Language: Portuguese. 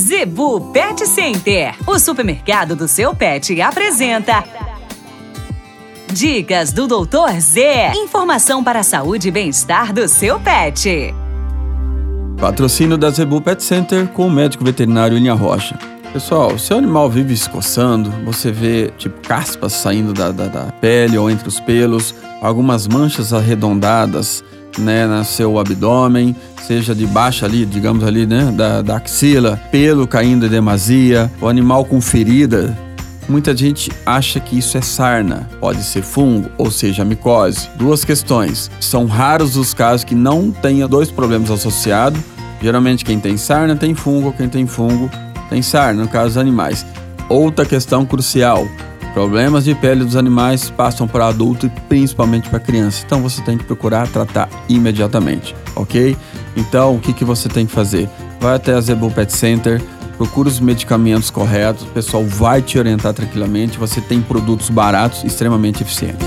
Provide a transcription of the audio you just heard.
Zebu Pet Center, o supermercado do seu pet, apresenta. Dicas do Doutor Z. Informação para a saúde e bem-estar do seu pet. Patrocínio da Zebu Pet Center com o médico veterinário Linha Rocha. Pessoal, seu animal vive se coçando, você vê tipo caspas saindo da, da, da pele ou entre os pelos, algumas manchas arredondadas né, no seu abdômen, seja de baixo ali, digamos ali, né, da, da axila, pelo caindo em demasia, o animal com ferida. Muita gente acha que isso é sarna, pode ser fungo, ou seja, micose. Duas questões. São raros os casos que não tenha dois problemas associados. Geralmente quem tem sarna tem fungo, quem tem fungo tem sarna, no caso dos animais. Outra questão crucial: problemas de pele dos animais passam para adulto e principalmente para criança. Então você tem que procurar tratar imediatamente, ok? Então o que, que você tem que fazer? Vai até a Zebu Pet Center, procura os medicamentos corretos, o pessoal vai te orientar tranquilamente. Você tem produtos baratos, extremamente eficientes.